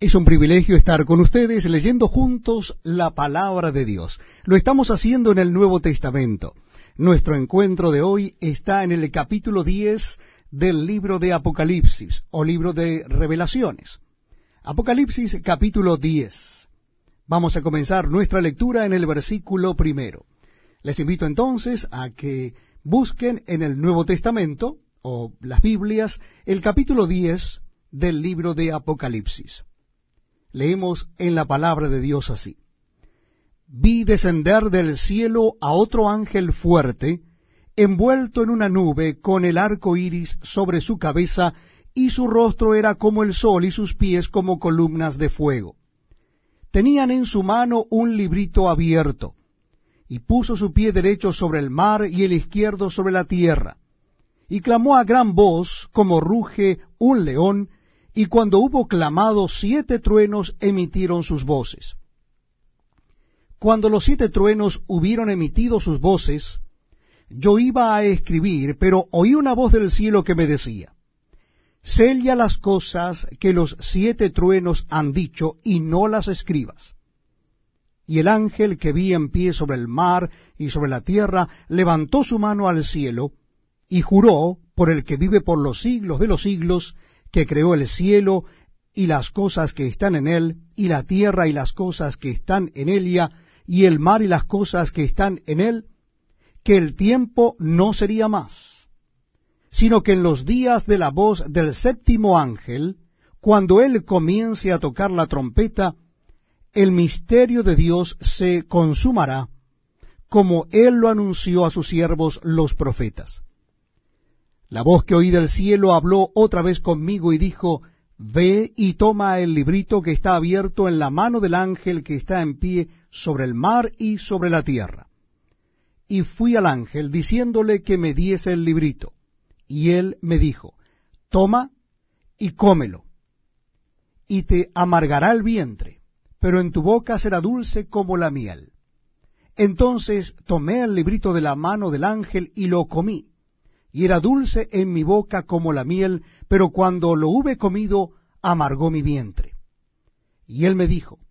Es un privilegio estar con ustedes leyendo juntos la palabra de Dios. Lo estamos haciendo en el Nuevo Testamento. Nuestro encuentro de hoy está en el capítulo 10 del libro de Apocalipsis o libro de revelaciones. Apocalipsis capítulo 10. Vamos a comenzar nuestra lectura en el versículo primero. Les invito entonces a que busquen en el Nuevo Testamento o las Biblias el capítulo 10 del libro de Apocalipsis. Leemos en la palabra de Dios así. Vi descender del cielo a otro ángel fuerte, envuelto en una nube, con el arco iris sobre su cabeza, y su rostro era como el sol y sus pies como columnas de fuego. Tenían en su mano un librito abierto, y puso su pie derecho sobre el mar y el izquierdo sobre la tierra, y clamó a gran voz como ruge un león, y cuando hubo clamado, siete truenos emitieron sus voces. Cuando los siete truenos hubieron emitido sus voces, yo iba a escribir, pero oí una voz del cielo que me decía, Sella las cosas que los siete truenos han dicho y no las escribas. Y el ángel que vi en pie sobre el mar y sobre la tierra levantó su mano al cielo y juró por el que vive por los siglos de los siglos, que creó el cielo y las cosas que están en él, y la tierra y las cosas que están en ella, y el mar y las cosas que están en él, que el tiempo no sería más, sino que en los días de la voz del séptimo ángel, cuando él comience a tocar la trompeta, el misterio de Dios se consumará, como él lo anunció a sus siervos los profetas. La voz que oí del cielo habló otra vez conmigo y dijo, Ve y toma el librito que está abierto en la mano del ángel que está en pie sobre el mar y sobre la tierra. Y fui al ángel diciéndole que me diese el librito. Y él me dijo, Toma y cómelo, y te amargará el vientre, pero en tu boca será dulce como la miel. Entonces tomé el librito de la mano del ángel y lo comí y era dulce en mi boca como la miel, pero cuando lo hube comido, amargó mi vientre. Y él me dijo,